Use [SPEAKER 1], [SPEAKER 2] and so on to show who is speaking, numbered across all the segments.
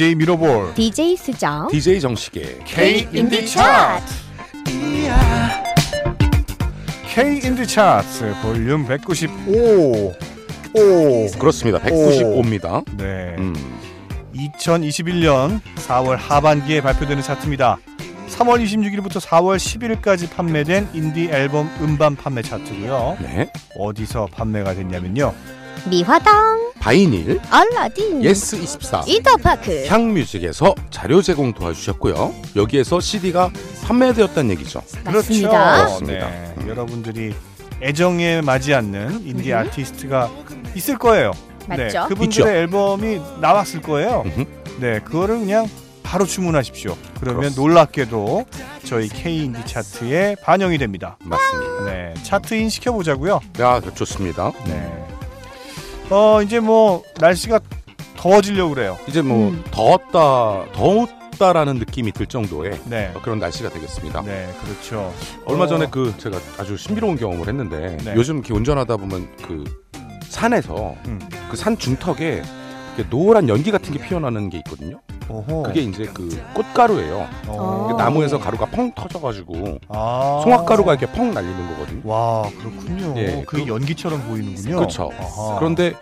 [SPEAKER 1] DJ 미로볼
[SPEAKER 2] DJ 수정
[SPEAKER 3] DJ 정식의
[SPEAKER 1] K 인디 차트 K 인디 차트 볼륨 195 오.
[SPEAKER 3] 그렇습니다. 195입니다.
[SPEAKER 1] 네.
[SPEAKER 3] 음.
[SPEAKER 1] 2021년 4월 하반기에 발표되는 차트입니다. 3월 26일부터 4월 11일까지 판매된 인디 앨범 음반 판매 차트고요.
[SPEAKER 3] 네.
[SPEAKER 1] 어디서 판매가 됐냐면요.
[SPEAKER 2] 미화당
[SPEAKER 3] 바이닐,
[SPEAKER 2] 알라딘
[SPEAKER 3] 예스24,
[SPEAKER 2] 인터파크
[SPEAKER 3] 향뮤직에서 자료 제공 도와주셨고요. 여기에서 CD가 판매되었다는 얘기죠.
[SPEAKER 2] 맞습니다.
[SPEAKER 1] 그렇죠. 네. 여러분들이 애정해 마지 않는 인디
[SPEAKER 2] 음.
[SPEAKER 1] 아티스트가 있을 거예요. 네.
[SPEAKER 2] 맞죠?
[SPEAKER 1] 그분들의
[SPEAKER 3] 있죠.
[SPEAKER 1] 앨범이 나왔을 거예요.
[SPEAKER 3] 음흠.
[SPEAKER 1] 네. 그거를 그냥 바로 주문하십시오. 그러면
[SPEAKER 3] 그렇습니다.
[SPEAKER 1] 놀랍게도 저희 K 인디 차트에 반영이 됩니다.
[SPEAKER 3] 맞습니다.
[SPEAKER 1] 네. 차트인 시켜보자고요.
[SPEAKER 3] 야, 좋습니다.
[SPEAKER 1] 네. 어 이제 뭐 날씨가 더워지려고 그래요.
[SPEAKER 3] 이제 뭐
[SPEAKER 2] 음.
[SPEAKER 3] 더웠다, 더웠다라는 느낌이 들 정도의
[SPEAKER 1] 네.
[SPEAKER 3] 그런 날씨가 되겠습니다.
[SPEAKER 1] 네, 그렇죠.
[SPEAKER 3] 얼마
[SPEAKER 1] 어,
[SPEAKER 3] 전에 그 제가 아주 신비로운 경험을 했는데
[SPEAKER 1] 네.
[SPEAKER 3] 요즘 이렇게 운전하다 보면 그 산에서
[SPEAKER 1] 음.
[SPEAKER 3] 그산 중턱에 이렇게 노란 연기 같은 게 피어나는 게 있거든요.
[SPEAKER 1] 오호.
[SPEAKER 3] 그게 이제 그 꽃가루예요.
[SPEAKER 1] 어.
[SPEAKER 3] 그 나무에서 가루가 펑 터져가지고
[SPEAKER 1] 아.
[SPEAKER 3] 송화가루가 이렇게 펑 날리는 거거든요.
[SPEAKER 1] 와 그렇군요.
[SPEAKER 3] 예,
[SPEAKER 1] 그게
[SPEAKER 3] 그-
[SPEAKER 1] 연기처럼 보이는군요.
[SPEAKER 3] 그렇죠.
[SPEAKER 1] 아하.
[SPEAKER 3] 그런데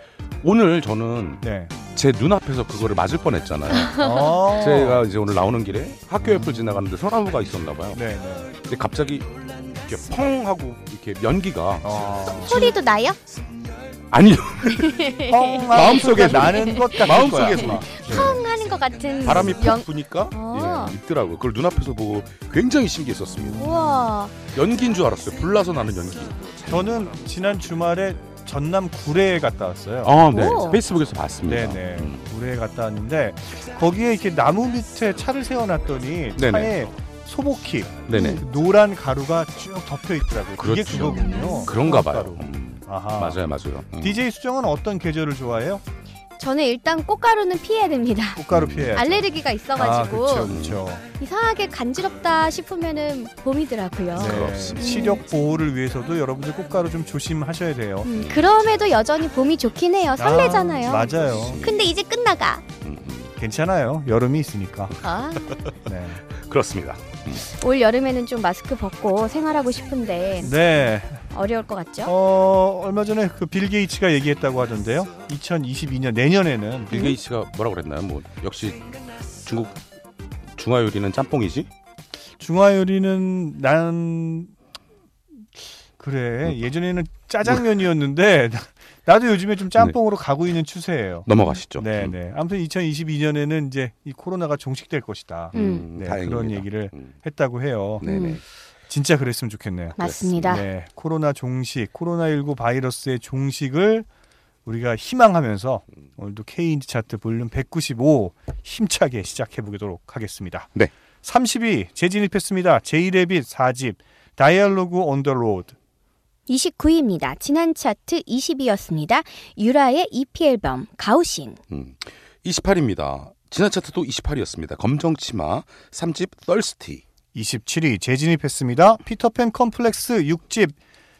[SPEAKER 3] 오늘 저는
[SPEAKER 1] 네.
[SPEAKER 3] 제 눈 앞에서 그거를 맞을 뻔했잖아요.
[SPEAKER 1] 아.
[SPEAKER 3] 제가 이제 오늘 나오는 길에 학교 옆을 지나가는데 소나무가 있었나 봐요.
[SPEAKER 1] 네, 네.
[SPEAKER 3] 근데 갑자기 이렇게 펑 하고 이렇게 연기가
[SPEAKER 1] 아.
[SPEAKER 2] 소리도 나요?
[SPEAKER 3] 아니요
[SPEAKER 1] 펑
[SPEAKER 3] 마음속에
[SPEAKER 1] 나는 것 같을
[SPEAKER 3] 마음속에서
[SPEAKER 1] 거야.
[SPEAKER 2] 막펑 하는 것 같은
[SPEAKER 3] 바람이 푹
[SPEAKER 2] 연...
[SPEAKER 3] 부니까
[SPEAKER 2] 어.
[SPEAKER 3] 예, 있더라고요. 그걸 눈앞에서 보고 굉장히 신기했었습니다.
[SPEAKER 2] 우와
[SPEAKER 3] 연기인 줄 알았어요. 불나서 나는 연기.
[SPEAKER 1] 저는 지난 주말에 전남 구례에 갔다 왔어요.
[SPEAKER 3] 아, 네.
[SPEAKER 2] 오.
[SPEAKER 3] 페이스북에서 봤습니다.
[SPEAKER 1] 네네
[SPEAKER 3] 음.
[SPEAKER 1] 구례에 갔다 왔는데 거기에 이렇게 나무 밑에 차를 세워놨더니
[SPEAKER 3] 네네.
[SPEAKER 1] 차에 소복히
[SPEAKER 3] 네네.
[SPEAKER 1] 그 노란 가루가 쭉 덮여 있더라고요. 그게
[SPEAKER 3] 그렇죠.
[SPEAKER 1] 그거군요.
[SPEAKER 3] 그런가 봐요.
[SPEAKER 1] 가루.
[SPEAKER 3] 음,
[SPEAKER 1] 아하.
[SPEAKER 3] 맞아요, 맞아요. 음.
[SPEAKER 1] DJ 수정은 어떤 계절을 좋아해요?
[SPEAKER 2] 저는 일단 꽃가루는 피해야 됩니다
[SPEAKER 1] 꽃가루
[SPEAKER 3] 음.
[SPEAKER 1] 피해야죠.
[SPEAKER 2] 알레르기가
[SPEAKER 1] 아,
[SPEAKER 2] 있어가지고
[SPEAKER 1] 그렇죠, 그렇죠.
[SPEAKER 2] 이상하게 간지럽다 싶으면은 봄이더라고요
[SPEAKER 1] 네,
[SPEAKER 3] 그렇습니다.
[SPEAKER 1] 시력 보호를 위해서도 여러분들 꽃가루 좀 조심하셔야 돼요.
[SPEAKER 2] 음, 그럼에도 여전히 봄이 좋긴 해요 설레잖아요
[SPEAKER 1] 아, 맞아요.
[SPEAKER 2] 근데 이제 끝나가
[SPEAKER 3] 음, 음.
[SPEAKER 1] 괜찮아요. 여름이 있으니까.
[SPEAKER 2] 아,
[SPEAKER 1] 네.
[SPEAKER 3] 그렇습니다.
[SPEAKER 2] 올 여름에는 좀 마스크 벗고 생활하고 싶은데
[SPEAKER 1] 네.
[SPEAKER 2] 어려울 것 같죠?
[SPEAKER 1] 어, 얼마 전에 그 빌 게이츠가 얘기했다고 하던데요. 2022년 내년에는
[SPEAKER 3] 빌 게이츠가 뭐라 그랬나요? 뭐 역시 중국 중화 요리는 짬뽕이지.
[SPEAKER 1] 중화 요리는 난 그래
[SPEAKER 3] 음.
[SPEAKER 1] 예전에는 짜장면이었는데 나도 요즘에 좀 짬뽕으로 가고 있는 추세예요.
[SPEAKER 3] 넘어가시죠.
[SPEAKER 1] 네,
[SPEAKER 3] 음.
[SPEAKER 1] 네. 아무튼 2022년에는 이제 이 코로나가 종식될 것이다.
[SPEAKER 2] 음.
[SPEAKER 1] 네,
[SPEAKER 3] 다행입니다.
[SPEAKER 1] 그런 얘기를
[SPEAKER 3] 음.
[SPEAKER 1] 했다고 해요.
[SPEAKER 3] 네네.
[SPEAKER 2] 음.
[SPEAKER 1] 진짜 그랬으면 좋겠네요.
[SPEAKER 2] 맞습니다.
[SPEAKER 1] 네, 코로나 종식, 코로나19 바이러스의 종식을 우리가 희망하면서 오늘도 K인디 차트 볼륨 195 힘차게 시작해 보도록 하겠습니다.
[SPEAKER 3] 네.
[SPEAKER 1] 30위 재진입했습니다. 제이레빗 4집 Dialogue On The Road.
[SPEAKER 2] 29위입니다. 지난 차트 20위였습니다. 유라의 EP 앨범 Gaussian.
[SPEAKER 3] 음. 28입니다. 지난 차트도 28이었습니다. 검정치마 3집 Thirsty.
[SPEAKER 1] 27위 재진입했습니다. 피터팬 컴플렉스 6집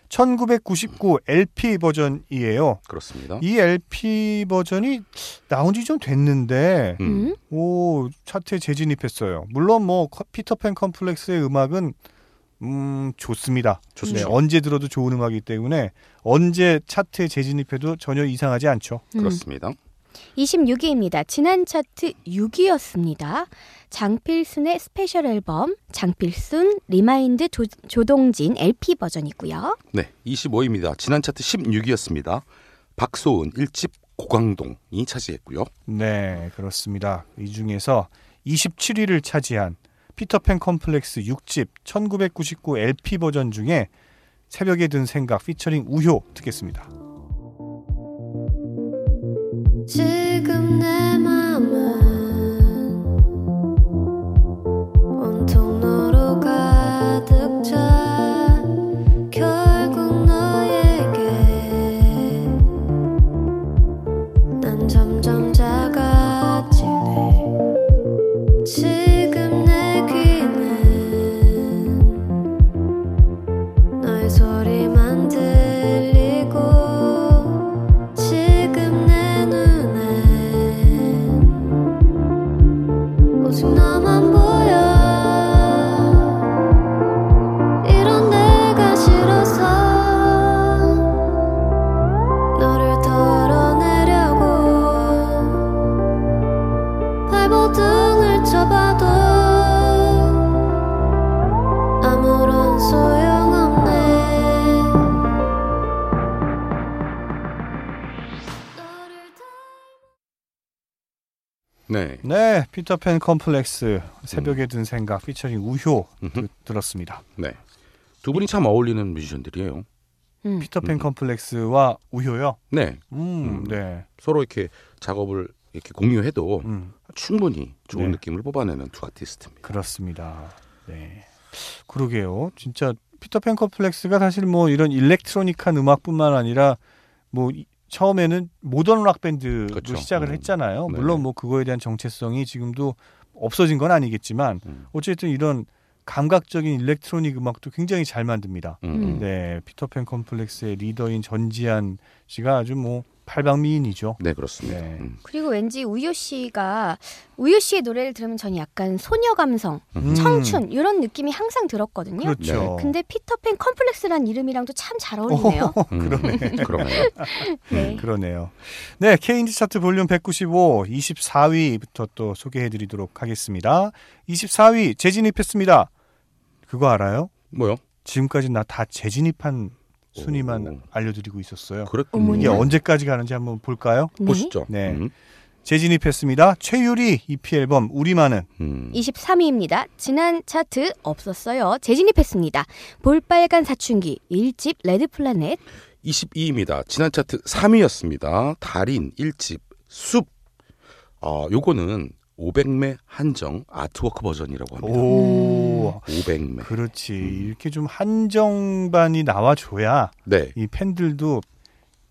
[SPEAKER 1] 1999 LP 버전이에요.
[SPEAKER 3] 그렇습니다.
[SPEAKER 1] 이 LP 버전이 나온 지 좀 됐는데
[SPEAKER 3] 음.
[SPEAKER 2] 음?
[SPEAKER 1] 오 차트에 재진입했어요. 물론 뭐 커- 피터팬 컴플렉스의 음악은 음 좋습니다.
[SPEAKER 3] 좋죠.
[SPEAKER 1] 네, 언제 들어도 좋은 음악이기 때문에 언제 차트에 재진입해도 전혀 이상하지 않죠.
[SPEAKER 2] 음.
[SPEAKER 3] 그렇습니다.
[SPEAKER 2] 26위입니다. 지난 차트 6위였습니다. 장필순의 스페셜 앨범 장필순 Remind 조, 조동진 LP 버전이고요.
[SPEAKER 3] 네, 25입니다. 지난 차트 16위였습니다. 박소은 1집 고강동이 차지했고요.
[SPEAKER 1] 네 그렇습니다. 이 중에서 27위를 차지한 피터팬 컴플렉스 6집 1999 LP 버전 중에 새벽에 든 생각 피처링 우효 듣겠습니다.
[SPEAKER 4] 지금 내 맘은 네,
[SPEAKER 1] 피터팬 컴플렉스 새벽에 든 생각 피처링 우효. 드- 들었습니다.
[SPEAKER 3] 네. 두 분이 참 어울리는 뮤지션들이에요.
[SPEAKER 2] 음.
[SPEAKER 1] 피터팬
[SPEAKER 3] 음.
[SPEAKER 1] 컴플렉스와 우효요.
[SPEAKER 3] 네.
[SPEAKER 1] 음,
[SPEAKER 3] 음.
[SPEAKER 1] 네.
[SPEAKER 3] 서로 이렇게 작업을 이렇게 공유해도
[SPEAKER 1] 음,
[SPEAKER 3] 충분히 좋은
[SPEAKER 1] 네.
[SPEAKER 3] 느낌을 뽑아내는 두 아티스트입니다.
[SPEAKER 1] 그렇습니다. 네. 그러게요. 진짜 피터팬 컴플렉스가 사실 뭐 이런 electronic한 음악뿐만 아니라 뭐 이- 처음에는 모던 락 밴드로
[SPEAKER 3] 그렇죠.
[SPEAKER 1] 시작을
[SPEAKER 3] 음.
[SPEAKER 1] 했잖아요.
[SPEAKER 3] 네네.
[SPEAKER 1] 물론 뭐 그거에 대한 정체성이 지금도 없어진 건 아니겠지만
[SPEAKER 3] 음.
[SPEAKER 1] 어쨌든 이런 감각적인 electronic 음악도 굉장히 잘 만듭니다.
[SPEAKER 3] 음,
[SPEAKER 2] 음.
[SPEAKER 3] 음.
[SPEAKER 1] 네, 피터팬 컴플렉스의 리더인 전지한 씨가 아주 뭐 팔방미인이죠.
[SPEAKER 3] 네, 그렇습니다.
[SPEAKER 1] 네.
[SPEAKER 3] 음.
[SPEAKER 2] 그리고 왠지 우효 씨가 우효 씨의 노래를 들으면 저는 약간 소녀 감성,
[SPEAKER 1] 음,
[SPEAKER 2] 청춘 이런 느낌이 항상 들었거든요.
[SPEAKER 1] 그렇죠.
[SPEAKER 2] 근데 피터팬 컴플렉스란 이름이랑도 참 잘 어울리네요.
[SPEAKER 3] 음.
[SPEAKER 1] 그러네.
[SPEAKER 3] 그러네요.
[SPEAKER 2] 네.
[SPEAKER 1] 그러네요. 네, K인디 차트 볼륨 195 24위부터 또 소개해드리도록 하겠습니다. 24위 재진입했습니다. 그거 알아요?
[SPEAKER 3] 뭐요?
[SPEAKER 1] 지금까지 나 다 재진입한 순위만
[SPEAKER 3] 오.
[SPEAKER 1] 알려드리고 있었어요.
[SPEAKER 3] 그랬군요.
[SPEAKER 1] 이게. 언제까지 가는지 한번 볼까요?
[SPEAKER 2] 네.
[SPEAKER 3] 보시죠.
[SPEAKER 1] 네.
[SPEAKER 3] 음.
[SPEAKER 1] 재진입했습니다. 최유리 EP 앨범 우리만은
[SPEAKER 3] 음.
[SPEAKER 2] 23위입니다. 지난 차트 없었어요. 재진입했습니다. 볼빨간 사춘기 1집 Red Planet
[SPEAKER 3] 22위입니다. 지난 차트 3위였습니다. 달인 1집 숲. 아, 요거는 500매 한정 아트워크 버전이라고 합니다.
[SPEAKER 1] 오
[SPEAKER 3] 500매.
[SPEAKER 1] 그렇지
[SPEAKER 3] 음.
[SPEAKER 1] 이렇게 좀 한정반이 나와줘야
[SPEAKER 3] 네.
[SPEAKER 1] 이 팬들도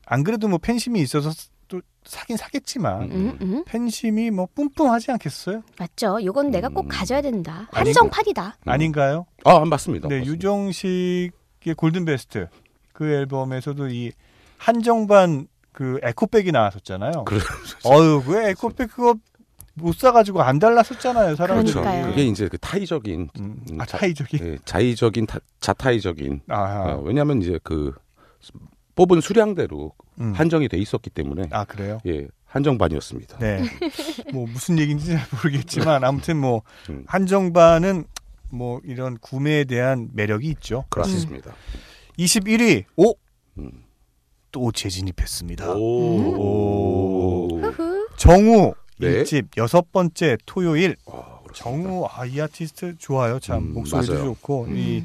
[SPEAKER 1] 안 그래도 뭐 팬심이 있어서 또 사긴 사겠지만
[SPEAKER 3] 음.
[SPEAKER 2] 음, 음.
[SPEAKER 1] 팬심이 뭐 뿜뿜하지 않겠어요?
[SPEAKER 2] 맞죠. 요건 내가 꼭
[SPEAKER 3] 음.
[SPEAKER 2] 가져야 된다. 한정판이다.
[SPEAKER 3] 음.
[SPEAKER 1] 아닌가요?
[SPEAKER 3] 아, 맞습니다.
[SPEAKER 1] 네
[SPEAKER 3] 맞습니다.
[SPEAKER 1] 유정식의 골든 베스트 그 앨범에서도 이 한정반 그 에코백이 나왔었잖아요.
[SPEAKER 3] 그래-
[SPEAKER 1] 어유 그 에코백 그거 못 사가지고 안 달랐었잖아요 사람들이.
[SPEAKER 3] 그렇죠. 그게 이제 그 타이적인
[SPEAKER 1] 음,
[SPEAKER 3] 음,
[SPEAKER 1] 아
[SPEAKER 3] 자-
[SPEAKER 1] 타이적인.
[SPEAKER 3] 예, 자의적인 타, 자타의적인
[SPEAKER 1] 아,
[SPEAKER 3] 어, 왜냐하면 이제 그 뽑은 수량대로
[SPEAKER 1] 음.
[SPEAKER 3] 한정이 돼 있었기 때문에
[SPEAKER 1] 아 그래요?
[SPEAKER 3] 예 한정반이었습니다.
[SPEAKER 1] 네. 뭐 무슨 얘기인지 잘 모르겠지만 아무튼 뭐
[SPEAKER 3] 음.
[SPEAKER 1] 한정반은 뭐 이런 구매에 대한 매력이 있죠.
[SPEAKER 3] 그렇습니다.
[SPEAKER 1] 21위 오!
[SPEAKER 3] 음.
[SPEAKER 1] 또 재진입했습니다.
[SPEAKER 3] 오.
[SPEAKER 2] 흐흐.
[SPEAKER 1] 정우
[SPEAKER 3] 네.
[SPEAKER 1] 1집 여섯 번째 토요일
[SPEAKER 3] 아.
[SPEAKER 1] 정우 아, 이 아티스트 좋아요. 참
[SPEAKER 3] 음,
[SPEAKER 1] 목소리도
[SPEAKER 3] 맞아요.
[SPEAKER 1] 좋고
[SPEAKER 2] 음.
[SPEAKER 1] 이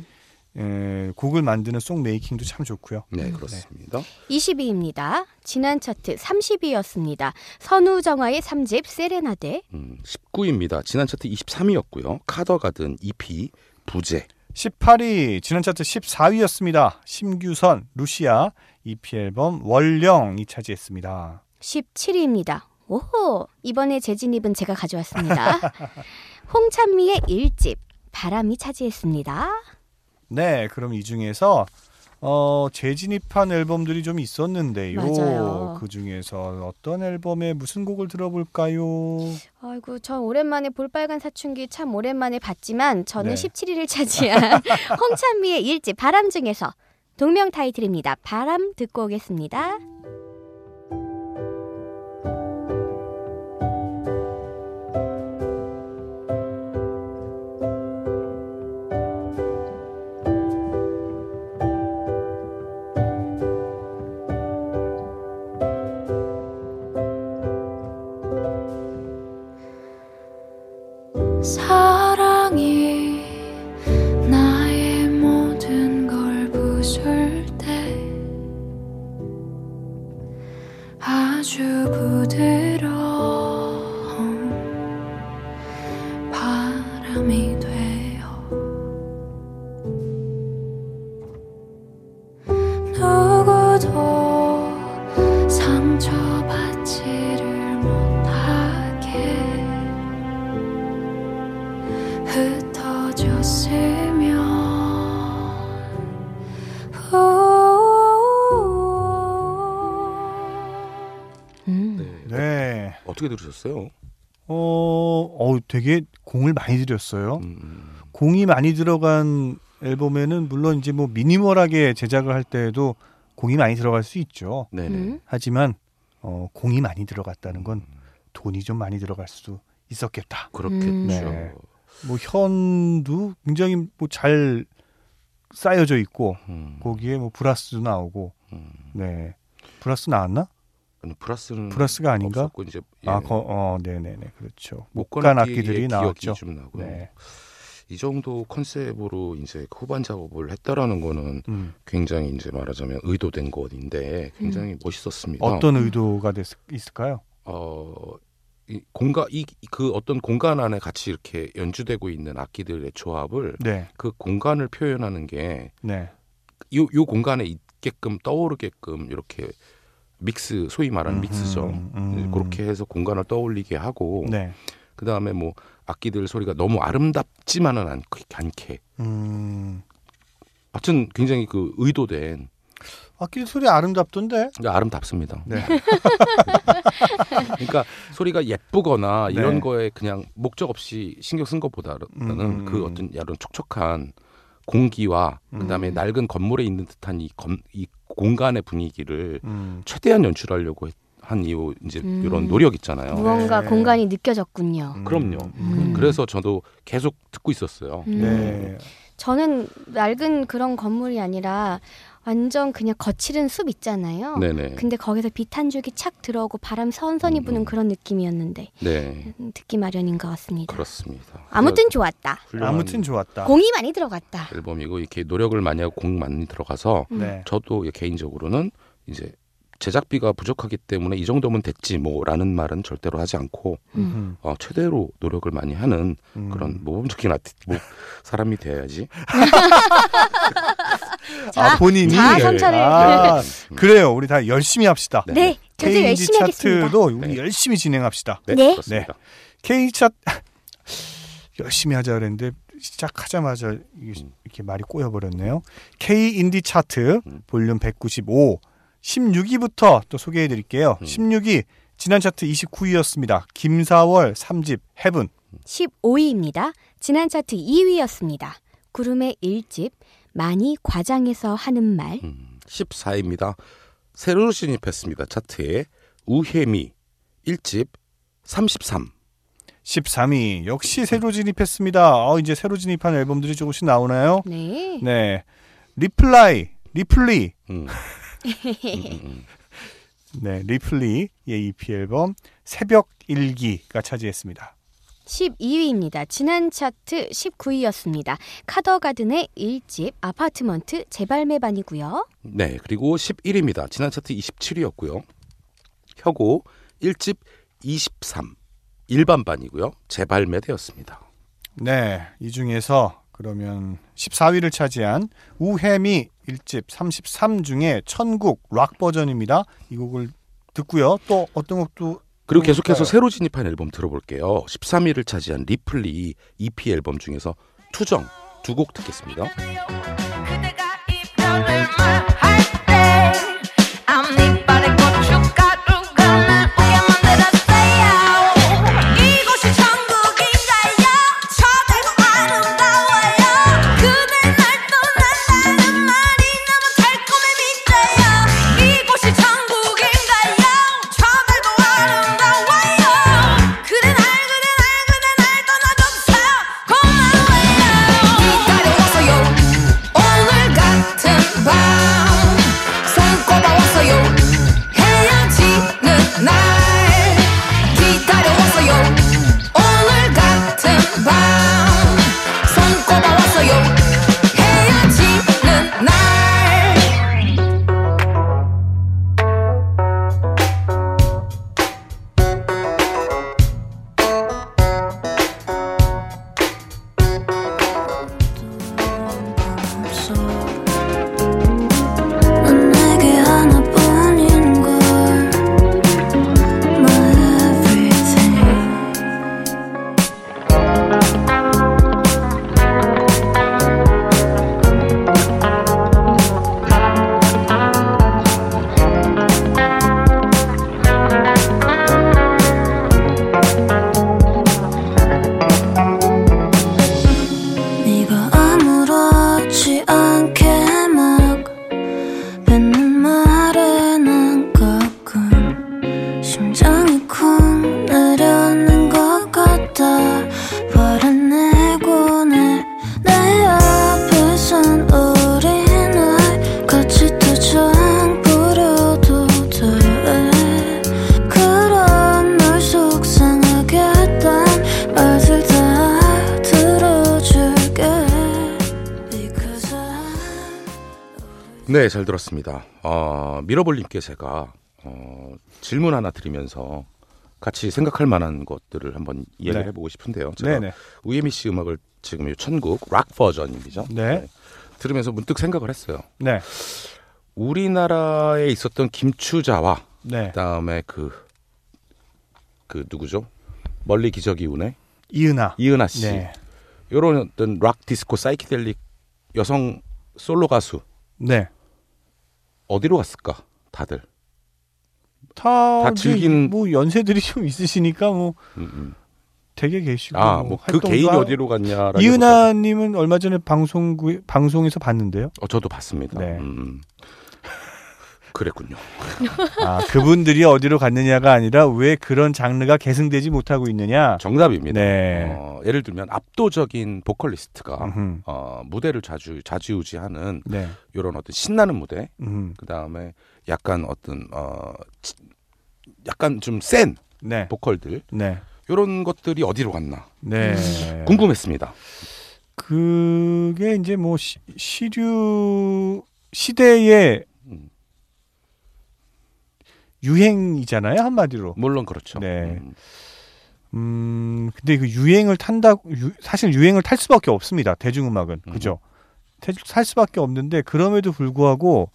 [SPEAKER 1] 에, 곡을 만드는 송 메이킹도 참 좋고요.
[SPEAKER 3] 네 그렇습니다.
[SPEAKER 2] 20위입니다. 지난 차트 30위였습니다. 선우정아의 3집 세레나데
[SPEAKER 3] 음, 19위입니다. 지난 차트 23위였고요. 카더가든 EP 부재.
[SPEAKER 1] 18위 지난 차트 14위였습니다. 심규선 루시아 EP 앨범 월령이 차지했습니다.
[SPEAKER 2] 17위입니다. 오호 이번에 재진입은 제가 가져왔습니다. 홍찬미의 1집 바람이 차지했습니다.
[SPEAKER 1] 네, 그럼 이 중에서 어, 재진입한 앨범들이 좀 있었는데요.
[SPEAKER 2] 맞아요.
[SPEAKER 1] 그 중에서 어떤 앨범에 무슨 곡을 들어볼까요?
[SPEAKER 2] 아이고 전 오랜만에 볼빨간 사춘기 참 오랜만에 봤지만 저는
[SPEAKER 1] 네.
[SPEAKER 2] 17위를 차지한 홍찬미의 1집 바람 중에서 동명 타이틀입니다. 바람 듣고 오겠습니다.
[SPEAKER 4] 부드러운
[SPEAKER 1] 많이 들였어요.
[SPEAKER 3] 음,
[SPEAKER 1] 공이 많이 들어간 앨범에는 물론 이제 뭐 미니멀하게 제작을 할 때에도 공이 많이 들어갈 수 있죠.
[SPEAKER 3] 네네.
[SPEAKER 2] 음.
[SPEAKER 1] 하지만 어, 공이 많이 들어갔다는 건 돈이 좀 많이 들어갈 수도 있었겠다.
[SPEAKER 3] 그렇겠죠.
[SPEAKER 2] 음.
[SPEAKER 1] 네. 뭐 현도 굉장히 뭐 잘 쌓여져 있고
[SPEAKER 3] 음,
[SPEAKER 1] 거기에 뭐 브라스도 나오고
[SPEAKER 3] 음.
[SPEAKER 1] 네 브라스 나왔나?
[SPEAKER 3] 브라스는
[SPEAKER 1] 브라스가 아닌가?
[SPEAKER 3] 없었고 이제 예,
[SPEAKER 1] 아, 거, 어, 네 네 네, 그렇죠.
[SPEAKER 3] 목관
[SPEAKER 1] 목관
[SPEAKER 3] 악기의
[SPEAKER 1] 악기들이 나왔죠. 네,
[SPEAKER 3] 이 정도 컨셉으로 이제 후반 작업을 했다라는 거는
[SPEAKER 1] 음.
[SPEAKER 3] 굉장히 이제 말하자면 의도된 것인데 굉장히 멋있었습니다.
[SPEAKER 1] 어떤 의도가 됐, 있을까요?
[SPEAKER 3] 어, 이 공간 이 그 어떤 공간 안에 같이 이렇게 연주되고 있는 악기들의 조합을
[SPEAKER 1] 네,
[SPEAKER 3] 그 공간을 표현하는 게
[SPEAKER 1] 네,
[SPEAKER 3] 요, 요 공간에 있게끔 떠오르게끔 이렇게 믹스 소위 말하는 믹스죠.
[SPEAKER 1] 음, 음.
[SPEAKER 3] 그렇게 해서 공간을 떠올리게 하고
[SPEAKER 1] 네,
[SPEAKER 3] 그 다음에 뭐 악기들 소리가 너무 아름답지만은 않, 않게
[SPEAKER 1] 음.
[SPEAKER 3] 하여튼 굉장히 그 의도된
[SPEAKER 1] 악기 소리 아름답던데.
[SPEAKER 3] 그러니까 아름답습니다.
[SPEAKER 1] 네,
[SPEAKER 3] 그러니까 소리가 예쁘거나 이런
[SPEAKER 1] 네.
[SPEAKER 3] 거에 그냥 목적 없이 신경 쓴 것보다는
[SPEAKER 1] 음.
[SPEAKER 3] 그 어떤 이런 촉촉한 공기와 그다음에
[SPEAKER 2] 음.
[SPEAKER 3] 낡은 건물에 있는 듯한 이, 검, 이 공간의 분위기를
[SPEAKER 1] 음.
[SPEAKER 3] 최대한 연출하려고 했- 한 이유 이제
[SPEAKER 2] 음.
[SPEAKER 3] 이런 노력 있잖아요.
[SPEAKER 2] 무언가
[SPEAKER 1] 네.
[SPEAKER 2] 공간이 느껴졌군요.
[SPEAKER 1] 음.
[SPEAKER 3] 그럼요.
[SPEAKER 2] 음.
[SPEAKER 3] 그래서 저도 계속 듣고 있었어요.
[SPEAKER 2] 음.
[SPEAKER 1] 네,
[SPEAKER 2] 저는 낡은 그런 건물이 아니라 완전 그냥 거칠은 숲 있잖아요.
[SPEAKER 3] 네네.
[SPEAKER 2] 근데 거기서 빛 한 줄기 착 들어오고 바람 선선히
[SPEAKER 3] 음.
[SPEAKER 2] 부는 그런 느낌이었는데
[SPEAKER 3] 네.
[SPEAKER 2] 음, 듣기 마련인 것 같습니다.
[SPEAKER 3] 그렇습니다.
[SPEAKER 2] 아무튼 좋았다.
[SPEAKER 1] 아무튼 좋았다.
[SPEAKER 2] 공이 많이 들어갔다.
[SPEAKER 3] 앨범이고 이렇게 노력을 많이 하고 공 많이 들어가서
[SPEAKER 2] 음.
[SPEAKER 1] 네,
[SPEAKER 3] 저도 개인적으로는 이제 제작비가 부족하기 때문에 이 정도면 됐지 뭐라는 말은 절대로 하지 않고
[SPEAKER 1] 음.
[SPEAKER 3] 어, 최대로 노력을 많이 하는
[SPEAKER 1] 음.
[SPEAKER 3] 그런 모범적인 아티 뭐 사람이 돼야지.
[SPEAKER 2] 자,
[SPEAKER 1] 아 본인이
[SPEAKER 2] 자,
[SPEAKER 3] 네.
[SPEAKER 2] 성찰을.
[SPEAKER 1] 아, 그래요. 우리 다 열심히 합시다.
[SPEAKER 3] 네.
[SPEAKER 2] 네, 저도
[SPEAKER 1] K인지
[SPEAKER 2] 열심히 하겠습니다.
[SPEAKER 1] 차트도 우리
[SPEAKER 3] 네.
[SPEAKER 1] 열심히 진행합시다.
[SPEAKER 3] 네,
[SPEAKER 2] 네.
[SPEAKER 3] 그렇습니다.
[SPEAKER 1] K 차트 열심히 하자 그랬는데 시작하자마자 이게
[SPEAKER 3] 음.
[SPEAKER 1] 이렇게 말이 꼬여 버렸네요. K 인디 차트
[SPEAKER 3] 음.
[SPEAKER 1] 볼륨 195 16위부터 또 소개해 드릴게요.
[SPEAKER 3] 음.
[SPEAKER 1] 16위 지난 차트 29위였습니다. 김사월 3집 Heaven.
[SPEAKER 2] 15위입니다. 지난 차트 2위였습니다. 구름의 1집 많이 과장해서 하는 말.
[SPEAKER 3] 음, 14위입니다. 새로 진입했습니다. 차트에 우혜미 1집 33.
[SPEAKER 1] 13위 역시 새로 진입했습니다. 어, 이제 새로 진입한 앨범들이 조금씩 나오나요?
[SPEAKER 2] 네.
[SPEAKER 1] 네, 리플라이, 리플리,
[SPEAKER 3] 음. 음, 음, 음.
[SPEAKER 1] 네, 리플리의 EP 앨범 새벽 일기가 차지했습니다.
[SPEAKER 2] 12위입니다. 지난 차트 19위였습니다. 카더가든의 1집 Apartment 재발매반이고요.
[SPEAKER 3] 네, 그리고 11위입니다. 지난 차트 27위였고요. 혁오 1집 23 일반반이고요. 재발매되었습니다.
[SPEAKER 1] 네, 이 중에서 그러면 14위를 차지한 우혜미 1집 33 중에 천국 락 버전입니다. 이 곡을 듣고요. 또 어떤 곡도
[SPEAKER 3] 그리고 계속해서
[SPEAKER 1] 그러니까요.
[SPEAKER 3] 새로 진입한 앨범 들어볼게요. 13위를 차지한 리플리 EP 앨범 중에서 투정 두 곡 듣겠습니다.
[SPEAKER 5] 그대가 이
[SPEAKER 3] 네, 잘 들었습니다. 어, 미러볼님께 제가 어, 질문 하나 드리면서 같이 생각할 만한 것들을 한번 이야기를
[SPEAKER 1] 네.
[SPEAKER 3] 해보고 싶은데요. 제가
[SPEAKER 1] 네네.
[SPEAKER 3] 우예미 씨 음악을 지금 이 천국 락 버전이죠.
[SPEAKER 1] 네.
[SPEAKER 3] 들으면서 문득 생각을 했어요.
[SPEAKER 1] 네.
[SPEAKER 3] 우리나라에 있었던 김추자와
[SPEAKER 1] 네.
[SPEAKER 3] 그다음에 그, 그 누구죠? 멀리 기적이 우네
[SPEAKER 1] 이은하.
[SPEAKER 3] 이은하 씨
[SPEAKER 1] 네.
[SPEAKER 3] 이런 어떤 락 디스코 사이키델릭 여성 솔로 가수
[SPEAKER 1] 네.
[SPEAKER 3] 어디로 갔을까? 다들.
[SPEAKER 1] 다,
[SPEAKER 3] 다 즐기는-
[SPEAKER 1] 뭐 연세들이 좀 있으시니까 뭐
[SPEAKER 3] 음, 음.
[SPEAKER 1] 되게 계시고
[SPEAKER 3] 아, 뭐그
[SPEAKER 1] 활동가-
[SPEAKER 3] 개인이 어디로 갔냐라고.
[SPEAKER 1] 이은하님은 얼마 전에 방송국 방송에서 봤는데요.
[SPEAKER 3] 어, 저도 봤습니다.
[SPEAKER 1] 네.
[SPEAKER 3] 음. 그랬군요.
[SPEAKER 1] 아 그분들이 어디로 갔느냐가 아니라 왜 그런 장르가 계승되지 못하고 있느냐.
[SPEAKER 3] 정답입니다.
[SPEAKER 1] 네.
[SPEAKER 3] 어, 예를 들면 압도적인 보컬리스트가
[SPEAKER 1] 음흠.
[SPEAKER 3] 어, 무대를 자주 자지우지하는
[SPEAKER 1] 네.
[SPEAKER 3] 이런 어떤 신나는 무대,
[SPEAKER 1] 음.
[SPEAKER 3] 그 다음에 약간 어떤 어, 치- 약간 좀센
[SPEAKER 1] 네.
[SPEAKER 3] 보컬들
[SPEAKER 1] 네.
[SPEAKER 3] 이런 것들이 어디로 갔나
[SPEAKER 1] 네.
[SPEAKER 3] 궁금했습니다.
[SPEAKER 1] 그게 이제 뭐 시, 시류 시대의
[SPEAKER 3] 음.
[SPEAKER 1] 유행이잖아요 한마디로.
[SPEAKER 3] 물론 그렇죠.
[SPEAKER 1] 네.
[SPEAKER 3] 음,
[SPEAKER 1] 음 근데 그 유행을 탄다고 유- 사실 유행을 탈 수밖에 없습니다 대중음악은
[SPEAKER 3] 음.
[SPEAKER 1] 그죠? 태- 살 수밖에 없는데 그럼에도 불구하고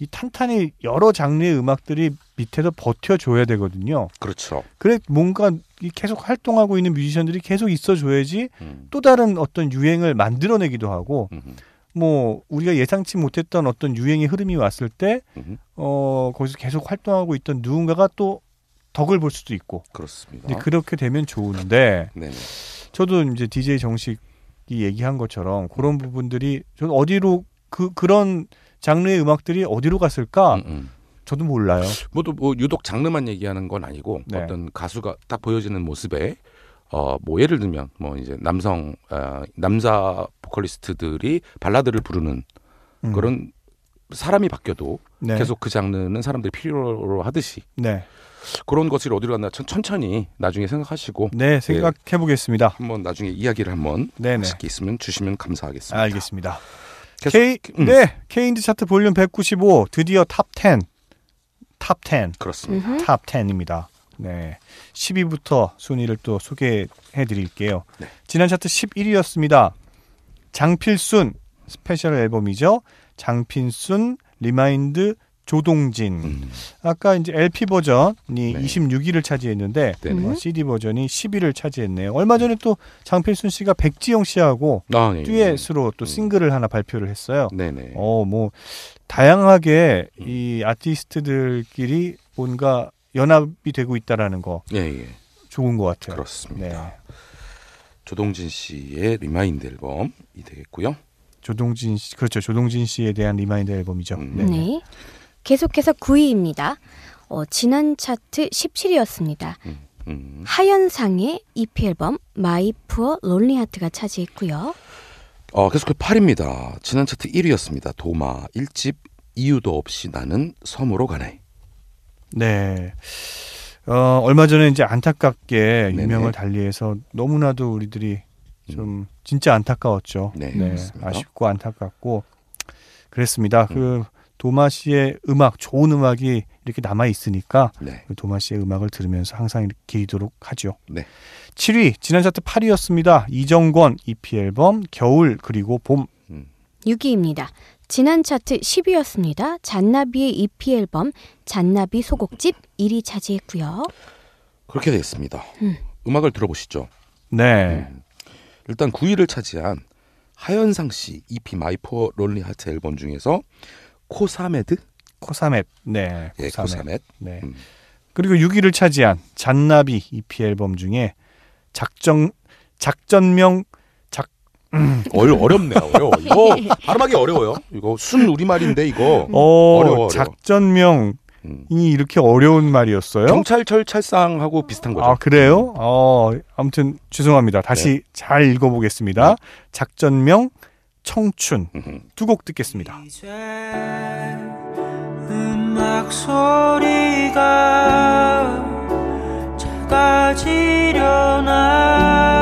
[SPEAKER 1] 이 탄탄히 여러 장르의 음악들이 밑에서 버텨줘야 되거든요.
[SPEAKER 3] 그렇죠.
[SPEAKER 1] 그래 뭔가 이 계속 활동하고 있는 뮤지션들이 계속 있어줘야지
[SPEAKER 3] 음,
[SPEAKER 1] 또 다른 어떤 유행을 만들어내기도 하고
[SPEAKER 3] 음, 음,
[SPEAKER 1] 뭐 우리가 예상치 못했던 어떤 유행의 흐름이 왔을 때
[SPEAKER 3] 음,
[SPEAKER 1] 어, 거기서 계속 활동하고 있던 누군가가 또 덕을 볼 수도 있고
[SPEAKER 3] 그렇습니다.
[SPEAKER 1] 그렇게 되면 좋은데
[SPEAKER 3] 네네.
[SPEAKER 1] 저도 이제 DJ 정식이 얘기한 것처럼 그런 부분들이 저는 어디로 그 그런 장르의 음악들이 어디로 갔을까
[SPEAKER 3] 음, 음.
[SPEAKER 1] 저도 몰라요.
[SPEAKER 3] 모두 뭐 유독 장르만 얘기하는 건 아니고
[SPEAKER 1] 네.
[SPEAKER 3] 어떤 가수가 딱 보여지는 모습에 어 뭐 예를 들면 뭐 이제 남성 어, 남자 보컬리스트들이 발라드를 부르는
[SPEAKER 1] 음.
[SPEAKER 3] 그런 사람이 바뀌어도
[SPEAKER 1] 네.
[SPEAKER 3] 계속 그 장르는 사람들이 필요로 하듯이
[SPEAKER 1] 네.
[SPEAKER 3] 그런 것들이 어디로 갔나 천, 천천히 나중에 생각하시고
[SPEAKER 1] 네, 생각해 보겠습니다.
[SPEAKER 3] 한번 나중에 이야기를 한번
[SPEAKER 1] 네, 네.
[SPEAKER 3] 하실 게 있으면 주시면 감사하겠습니다.
[SPEAKER 1] 알겠습니다.
[SPEAKER 3] 계속
[SPEAKER 1] K
[SPEAKER 3] 음.
[SPEAKER 1] 네, K인디 차트 볼륨 195 드디어 top 10. top 10.
[SPEAKER 3] 그렇습니다.
[SPEAKER 1] top 10입니다. 네. 10위부터 순위를 또 소개해 드릴게요.
[SPEAKER 3] 네.
[SPEAKER 1] 지난 차트 11위였습니다. 장필순 스페셜 앨범이죠. 장필순 Remind 조동진.
[SPEAKER 3] 음,
[SPEAKER 1] 아까 이제 LP 버전이
[SPEAKER 3] 네.
[SPEAKER 1] 26위를 차지했는데. 어, CD 버전이 10위를 차지했네요. 얼마 전에 또 장필순 씨가 백지영 씨하고
[SPEAKER 3] 아, 네.
[SPEAKER 1] 듀엣으로 또
[SPEAKER 3] 음.
[SPEAKER 1] 싱글을 하나 발표를 했어요.
[SPEAKER 3] 네네.
[SPEAKER 1] 어, 뭐 다양하게
[SPEAKER 3] 음.
[SPEAKER 1] 이 아티스트들끼리 뭔가 연합이 되고 있다라는 거
[SPEAKER 3] 예, 예.
[SPEAKER 1] 좋은 것 같아요.
[SPEAKER 3] 그렇습니다.
[SPEAKER 1] 네.
[SPEAKER 3] 조동진 씨의 Remind 앨범이 되겠고요.
[SPEAKER 1] 조동진 씨, 그렇죠. 조동진 씨에 대한 remind 앨범이죠.
[SPEAKER 3] 음.
[SPEAKER 1] 네.
[SPEAKER 2] 네. 계속해서 9위입니다. 어, 지난 차트 17위였습니다.
[SPEAKER 3] 음.
[SPEAKER 2] 하현상의 EP 앨범 My Poor Lonely Heart가 차지했고요.
[SPEAKER 3] 어, 계속해 8입니다. 지난 차트 1위였습니다. 도마 1집 이유도 없이 나는 섬으로 가네.
[SPEAKER 1] 네. 어, 얼마 전에 이제 안타깝게. 유명을 달리해서 너무나도 우리들이 좀 진짜 안타까웠죠.
[SPEAKER 3] 네,
[SPEAKER 1] 네. 아쉽고 안타깝고 그랬습니다.
[SPEAKER 3] 음.
[SPEAKER 1] 그 도마 씨의 음악, 좋은 음악이 이렇게 남아 있으니까
[SPEAKER 3] 네.
[SPEAKER 1] 그 도마 씨의 음악을 들으면서 항상 이렇게 기리도록 하죠.
[SPEAKER 3] 네.
[SPEAKER 1] 7위 지난 차트 8위였습니다. 이정권 EP 앨범 겨울 그리고 봄.
[SPEAKER 2] 6위입니다. 지난 차트 10위였습니다. 잔나비의 EP 앨범 잔나비 소곡집 1위 차지했고요.
[SPEAKER 3] 그렇게 됐습니다.
[SPEAKER 2] 음.
[SPEAKER 3] 음악을 들어보시죠.
[SPEAKER 1] 네.
[SPEAKER 3] 음. 일단 9위를 차지한 하현상 씨 EP My Poor Lonely Heart 앨범 중에서 코사메드?
[SPEAKER 1] 코사멧. 네.
[SPEAKER 3] 예, 코사멧.
[SPEAKER 1] 네.
[SPEAKER 3] 음.
[SPEAKER 1] 그리고 6위를 차지한 잔나비 EP 앨범 중에 작정 작전명
[SPEAKER 3] 어려 어렵네요. 어려워. 이거 발음하기 어려워요. 이거 순 우리말인데 이거
[SPEAKER 1] 어,
[SPEAKER 3] 어려워, 어려워.
[SPEAKER 1] 작전명이
[SPEAKER 3] 음.
[SPEAKER 1] 이렇게 어려운 말이었어요.
[SPEAKER 3] 경찰철 찰상하고 비슷한 거죠.
[SPEAKER 1] 아 그래요? 어 아무튼 죄송합니다. 다시 잘 읽어보겠습니다.
[SPEAKER 3] 네.
[SPEAKER 1] 작전명 청춘
[SPEAKER 3] 음.
[SPEAKER 1] 두곡 듣겠습니다.
[SPEAKER 6] 이제 음악 소리가 작아지려나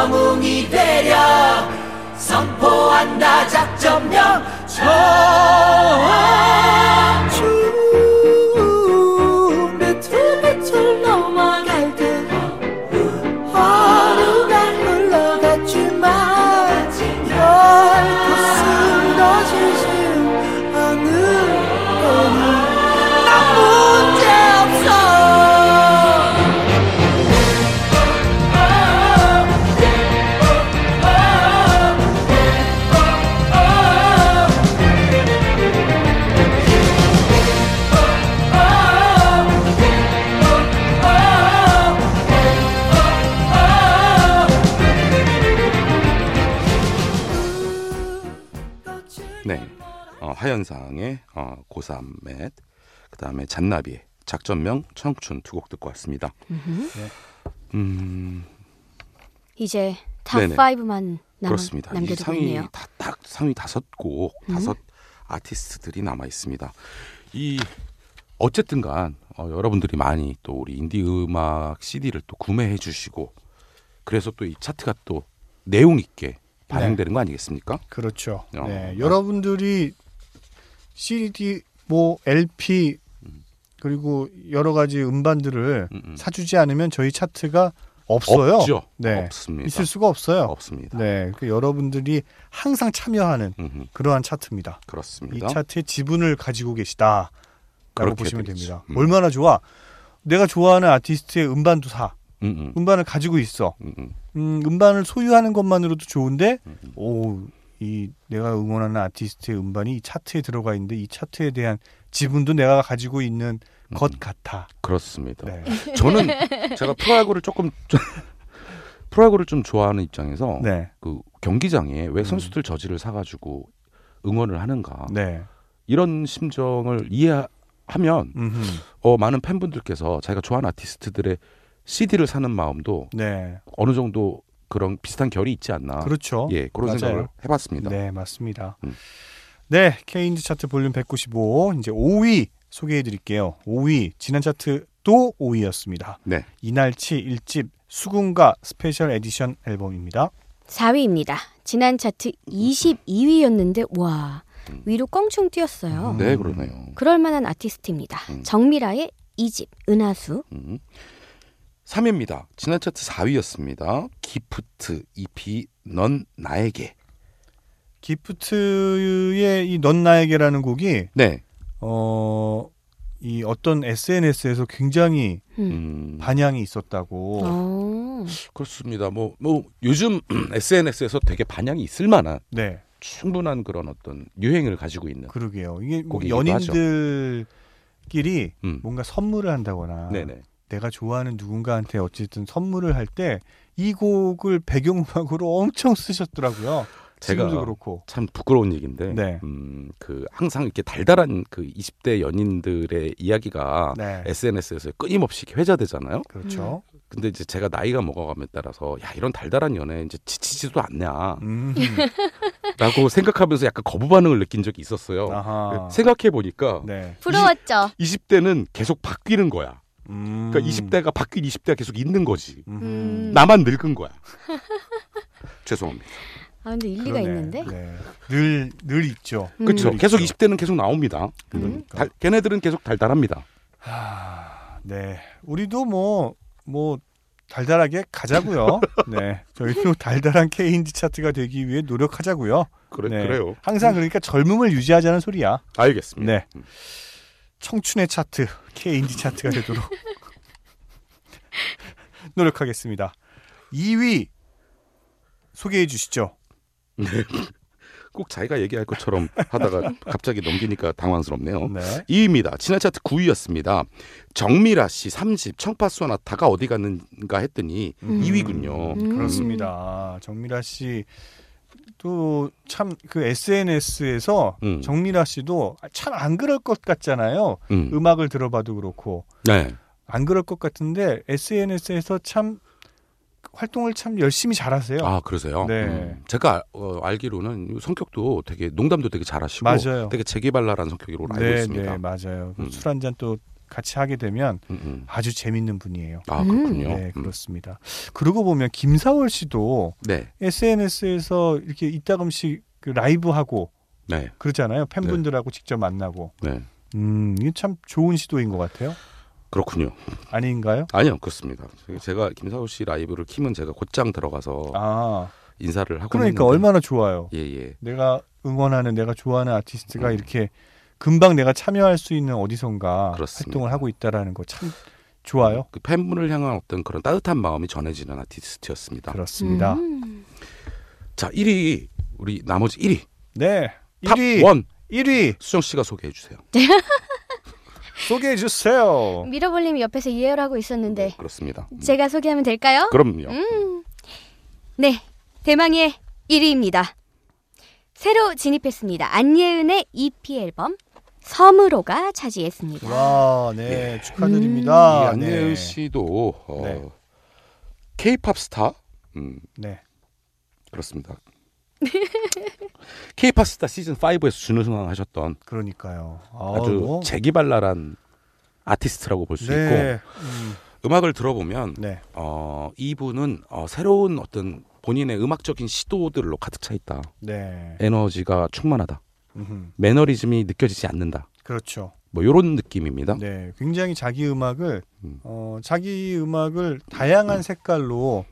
[SPEAKER 7] 영웅이 되려 선포한다 작전명 좋
[SPEAKER 3] 하현상의 어, 코사멧, 그 다음에 잔나비의 작전명 청춘 두 곡 듣고 왔습니다. 음,
[SPEAKER 2] 이제 top
[SPEAKER 3] 네네.
[SPEAKER 2] 5만 남,
[SPEAKER 3] 그렇습니다. 이 상위
[SPEAKER 2] 있네요.
[SPEAKER 3] 다, 딱 상위 다섯 곡,
[SPEAKER 2] 음.
[SPEAKER 3] 다섯 아티스트들이 남아 있습니다. 이 어쨌든간 어, 여러분들이 많이 또 우리 인디 음악 CD를 또 구매해 주시고 그래서 또 이 차트가 또 내용 있게 반영되는 거 아니겠습니까?
[SPEAKER 1] 그렇죠.
[SPEAKER 3] 어.
[SPEAKER 1] 네, 여러분들이 CD, 뭐 LP 그리고 여러 가지 음반들을
[SPEAKER 3] 음, 음.
[SPEAKER 1] 사주지 않으면 저희 차트가 없어요.
[SPEAKER 3] 없죠.
[SPEAKER 1] 네.
[SPEAKER 3] 없습니다.
[SPEAKER 1] 있을 수가 없어요.
[SPEAKER 3] 없습니다.
[SPEAKER 1] 네, 그 여러분들이 항상 참여하는
[SPEAKER 3] 음흠,
[SPEAKER 1] 그러한 차트입니다. 이
[SPEAKER 3] 그렇습니다.
[SPEAKER 1] 차트의 지분을 가지고 계시다 라고
[SPEAKER 3] 그렇게
[SPEAKER 1] 보시면. 됩니다.
[SPEAKER 3] 음.
[SPEAKER 1] 얼마나 좋아? 내가 좋아하는 아티스트의 음반도 사.
[SPEAKER 3] 음, 음,
[SPEAKER 1] 음반을 가지고 있어.
[SPEAKER 3] 음, 음.
[SPEAKER 1] 음, 음반을 소유하는 것만으로도 좋은데,
[SPEAKER 3] 음.
[SPEAKER 1] 오, 이 내가 응원하는 아티스트의 음반이 이 차트에 들어가 있는데 이 차트에 대한 지분도 내가 가지고 있는 것
[SPEAKER 3] 음.
[SPEAKER 1] 같아.
[SPEAKER 3] 그렇습니다.
[SPEAKER 1] 네.
[SPEAKER 3] 저는 제가 프로야구를 조금 프로야구를 좀 좋아하는 입장에서
[SPEAKER 1] 네.
[SPEAKER 3] 그 경기장에 왜 선수들 저지를 사가지고 응원을 하는가
[SPEAKER 1] 네.
[SPEAKER 3] 이런 심정을 이해하면
[SPEAKER 1] 음흠.
[SPEAKER 3] 어, 많은 팬분들께서 자기가 좋아하는 아티스트들의 CD를 사는 마음도
[SPEAKER 1] 네.
[SPEAKER 3] 어느 정도 그런 비슷한 결이 있지 않나.
[SPEAKER 1] 그렇죠.
[SPEAKER 3] 예, 그런
[SPEAKER 1] 맞아요.
[SPEAKER 3] 생각을 해봤습니다.
[SPEAKER 1] 네, 맞습니다.
[SPEAKER 3] 음.
[SPEAKER 1] 네, K인디 차트 볼륨 195 이제 5위 소개해 드릴게요. 5위 지난 차트 또 5위였습니다.
[SPEAKER 3] 네.
[SPEAKER 1] 이날치 1집 수궁가 special edition 앨범입니다.
[SPEAKER 2] 4위입니다. 지난 차트 22위였는데 와 위로 껑충 뛰었어요.
[SPEAKER 3] 네, 그러네요.
[SPEAKER 2] 그럴 만한 아티스트입니다.
[SPEAKER 3] 음.
[SPEAKER 2] 정미라의 이집 은하수.
[SPEAKER 3] 음. 3위입니다. 지난 차트 4위였습니다. 기프트 EP 넌 나에게.
[SPEAKER 1] 기프트의 이넌 나에게라는 곡이
[SPEAKER 3] 네.
[SPEAKER 1] 어, 이 어떤 SNS에서 굉장히
[SPEAKER 2] 음.
[SPEAKER 3] 음,
[SPEAKER 1] 반향이 있었다고.
[SPEAKER 2] 어.
[SPEAKER 3] 그렇습니다. 뭐, 뭐 요즘 SNS에서 되게 반향이 있을 만한
[SPEAKER 1] 네,
[SPEAKER 3] 충분한 그런 어떤 유행을 가지고 있는.
[SPEAKER 1] 그러게요. 이게 뭐 연인들끼리
[SPEAKER 3] 음.
[SPEAKER 1] 뭔가 선물을 한다거나
[SPEAKER 3] 네네.
[SPEAKER 1] 내가 좋아하는 누군가한테 어쨌든 선물을 할 때 이 곡을 배경음악으로 엄청 쓰셨더라고요.
[SPEAKER 3] 제가
[SPEAKER 1] 지금도 그렇고.
[SPEAKER 3] 참 부끄러운 얘기인데,
[SPEAKER 1] 네.
[SPEAKER 3] 음, 그 항상 이렇게 달달한 그 20대 연인들의 이야기가
[SPEAKER 1] 네,
[SPEAKER 3] SNS에서 끊임없이 회자되잖아요.
[SPEAKER 1] 그렇죠.
[SPEAKER 3] 근데 이제 제가 나이가 먹어감에 따라서 야 이런 달달한 연애 이제 지치지도 않냐라고
[SPEAKER 1] 음.
[SPEAKER 3] 생각하면서 약간 거부 반응을 느낀 적이 있었어요.
[SPEAKER 1] 아하.
[SPEAKER 3] 생각해 보니까
[SPEAKER 1] 네.
[SPEAKER 2] 부러웠죠.
[SPEAKER 3] 20대는 계속 바뀌는 거야.
[SPEAKER 1] 음.
[SPEAKER 3] 그러니까 20대가 바뀐 20대가 계속 있는 거지.
[SPEAKER 1] 음.
[SPEAKER 2] 음.
[SPEAKER 3] 나만 늙은 거야. 죄송합니다.
[SPEAKER 2] 아 근데 일리가
[SPEAKER 1] 그러네.
[SPEAKER 2] 있는데.
[SPEAKER 1] 네. 늘, 늘 있죠.
[SPEAKER 2] 음.
[SPEAKER 3] 그렇죠.
[SPEAKER 1] 늘
[SPEAKER 3] 계속
[SPEAKER 1] 있죠.
[SPEAKER 3] 20대는 계속 나옵니다.
[SPEAKER 1] 그러니까.
[SPEAKER 3] 달- 걔네들은 계속 달달합니다.
[SPEAKER 1] 하, 네. 우리도 뭐, 뭐, 달달하게 가자고요. 네. 저희도 달달한 K인디 차트가 되기 위해 노력하자고요.
[SPEAKER 3] 그래
[SPEAKER 1] 네.
[SPEAKER 3] 그래요.
[SPEAKER 1] 항상 그러니까 젊음을 유지하자는 소리야.
[SPEAKER 3] 알겠습니다.
[SPEAKER 1] 네. 청춘의 차트, K인디 차트가 되도록 노력하겠습니다. 2위 소개해 주시죠.
[SPEAKER 3] 꼭 자기가 얘기할 것처럼 하다가 갑자기 넘기니까 당황스럽네요.
[SPEAKER 1] 네.
[SPEAKER 3] 2위입니다. 지난 차트 9위였습니다. 정미라 씨 30, 청파수 나타가 어디 갔는가 했더니
[SPEAKER 2] 음.
[SPEAKER 3] 2위군요.
[SPEAKER 2] 음.
[SPEAKER 1] 그렇습니다. 정미라 씨 또 참 그 SNS에서
[SPEAKER 3] 음.
[SPEAKER 1] 정미라 씨도 참 안 그럴 것 같잖아요.
[SPEAKER 3] 음.
[SPEAKER 1] 음악을 들어봐도 그렇고
[SPEAKER 3] 네.
[SPEAKER 1] 안 그럴 것 같은데 SNS에서 참 활동을 참 열심히 잘하세요.
[SPEAKER 3] 아 그러세요?
[SPEAKER 1] 네.
[SPEAKER 3] 음. 제가 어, 알기로는 성격도 되게 농담도 되게 잘하시고
[SPEAKER 1] 맞아요.
[SPEAKER 3] 되게 재기발랄한 성격으로 알고
[SPEAKER 1] 네,
[SPEAKER 3] 있습니다.
[SPEAKER 1] 네, 맞아요.
[SPEAKER 3] 음.
[SPEAKER 1] 술한 잔 또 같이 하게 되면
[SPEAKER 3] 음, 음.
[SPEAKER 1] 아주 재밌는 분이에요.
[SPEAKER 3] 아
[SPEAKER 2] 음.
[SPEAKER 3] 그렇군요.
[SPEAKER 1] 네,
[SPEAKER 3] 음.
[SPEAKER 1] 그렇습니다. 그러고 보면 김사월 씨도
[SPEAKER 3] 네.
[SPEAKER 1] SNS에서 이렇게 이따금씩 그 라이브 하고
[SPEAKER 3] 네.
[SPEAKER 1] 그러잖아요. 팬분들하고 직접 만나고.
[SPEAKER 3] 네.
[SPEAKER 1] 음, 이게 참 좋은 시도인 것 같아요.
[SPEAKER 3] 그렇군요.
[SPEAKER 1] 아닌가요?
[SPEAKER 3] 아니요, 그렇습니다. 제가 김사우 씨 라이브를 키면 제가 곧장 들어가서
[SPEAKER 1] 아,
[SPEAKER 3] 인사를 하고
[SPEAKER 1] 그러니까 얼마나 좋아요.
[SPEAKER 3] 예, 예.
[SPEAKER 1] 내가 응원하는 내가 좋아하는 아티스트가
[SPEAKER 3] 음.
[SPEAKER 1] 이렇게 금방 내가 참여할 수 있는 어디선가
[SPEAKER 3] 그렇습니다.
[SPEAKER 1] 활동을 하고 있다라는 거 참 좋아요.
[SPEAKER 3] 그 팬분을 향한 어떤 그런 따뜻한 마음이 전해지는 아티스트였습니다.
[SPEAKER 1] 그렇습니다.
[SPEAKER 2] 음.
[SPEAKER 3] 자, 1위 우리 나머지 1위
[SPEAKER 1] 네.
[SPEAKER 3] top
[SPEAKER 1] 1위
[SPEAKER 3] 1.
[SPEAKER 1] 1위
[SPEAKER 3] 수정 씨가 소개해 주세요.
[SPEAKER 1] 소개해 주세요.
[SPEAKER 2] 미러볼님이 옆에서 이해를 하고 있었는데
[SPEAKER 3] 네, 그렇습니다. 음.
[SPEAKER 2] 제가 소개하면 될까요?
[SPEAKER 3] 그럼요.
[SPEAKER 2] 음. 네, 대망의 1위입니다. 새로 진입했습니다. 안예은의 EP 앨범 섬으로가 차지했습니다.
[SPEAKER 1] 와, 네,
[SPEAKER 3] 예.
[SPEAKER 1] 축하드립니다.
[SPEAKER 3] 이 안예은
[SPEAKER 1] 네.
[SPEAKER 3] 씨도 어,
[SPEAKER 1] 네.
[SPEAKER 3] K-팝 스타 음,
[SPEAKER 1] 네.
[SPEAKER 3] 그렇습니다. K-팝 스타 시즌 5에서 준우승하셨던
[SPEAKER 1] 그러니까요.
[SPEAKER 3] 아 주
[SPEAKER 1] 뭐.
[SPEAKER 3] 재기발랄한 아티스트라고 볼수 있고
[SPEAKER 1] 네. 음,
[SPEAKER 3] 음악을 들어보면
[SPEAKER 1] 네.
[SPEAKER 3] 어, 이분은 어, 새로운 어떤 본인의 음악적인 시도들로 가득 차 있다.
[SPEAKER 1] 네.
[SPEAKER 3] 에너지가 충만하다.
[SPEAKER 1] 음흠.
[SPEAKER 3] 매너리즘이 느껴지지 않는다.
[SPEAKER 1] 그렇죠.
[SPEAKER 3] 뭐 이런 느낌입니다.
[SPEAKER 1] 네, 굉장히 자기 음악을
[SPEAKER 3] 음.
[SPEAKER 1] 어, 자기 음악을 다양한 색깔로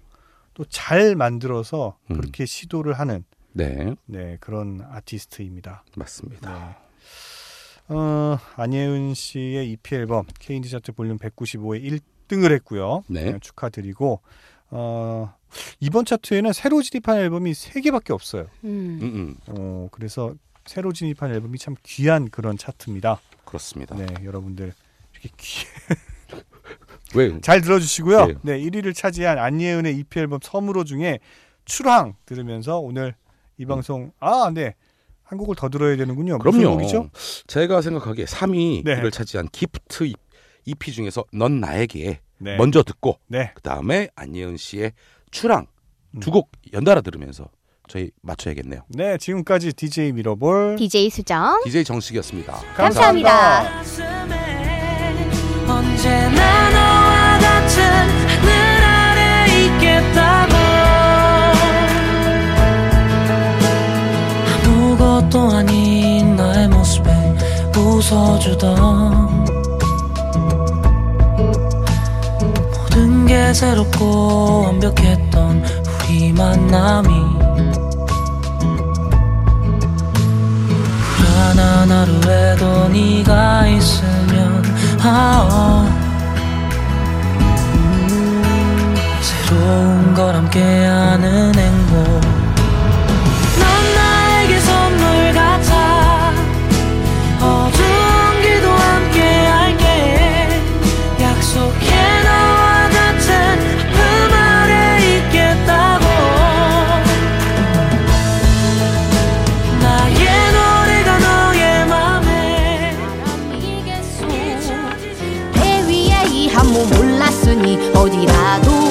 [SPEAKER 1] 또 잘 만들어서
[SPEAKER 3] 음.
[SPEAKER 1] 그렇게 시도를 하는
[SPEAKER 3] 네,
[SPEAKER 1] 네, 그런 아티스트입니다.
[SPEAKER 3] 맞습니다.
[SPEAKER 1] 네. 어, 안예은 씨의 EP 앨범 K인디 차트 볼륨 195에 1등을 했고요.
[SPEAKER 3] 네.
[SPEAKER 1] 축하드리고 어, 이번 차트에는 새로 진입한 앨범이 3개밖에 없어요.
[SPEAKER 2] 음.
[SPEAKER 3] 음, 음,
[SPEAKER 1] 어, 그래서 새로 진입한 앨범이 참 귀한 그런 차트입니다.
[SPEAKER 3] 그렇습니다.
[SPEAKER 1] 네, 여러분들 이렇게 귀...
[SPEAKER 3] 왜?
[SPEAKER 1] 잘 들어주시고요.
[SPEAKER 3] 네.
[SPEAKER 1] 네, 1위를 차지한 안예은의 EP 앨범 섬으로 중에 출항 들으면서 오늘 이 방송 아, 네. 한 곡을 더 들어야 되는군요.
[SPEAKER 3] 그럼요. 제가 생각하기에 3위를
[SPEAKER 1] 네.
[SPEAKER 3] 차지한 기프트 EP 중에서 넌 나에게
[SPEAKER 1] 네.
[SPEAKER 3] 먼저 듣고
[SPEAKER 1] 네.
[SPEAKER 3] 그 다음에 안예은 씨의 출항
[SPEAKER 1] 음.
[SPEAKER 3] 두곡 연달아 들으면서 저희 맞춰야겠네요.
[SPEAKER 1] 네, 지금까지 DJ 미러볼
[SPEAKER 2] DJ 수정.
[SPEAKER 3] DJ 정식이었습니다.
[SPEAKER 2] 감사합니다.
[SPEAKER 6] 있겠다고 아무것도 아닌 나의 모습에 웃어주던 모든 게 새롭고 완벽했던 우리 만남이 불안한 하루에도 네가 있으면 아 어. 새로운 걸 함께하는 행복 넌 나에게 선물 같아
[SPEAKER 2] 올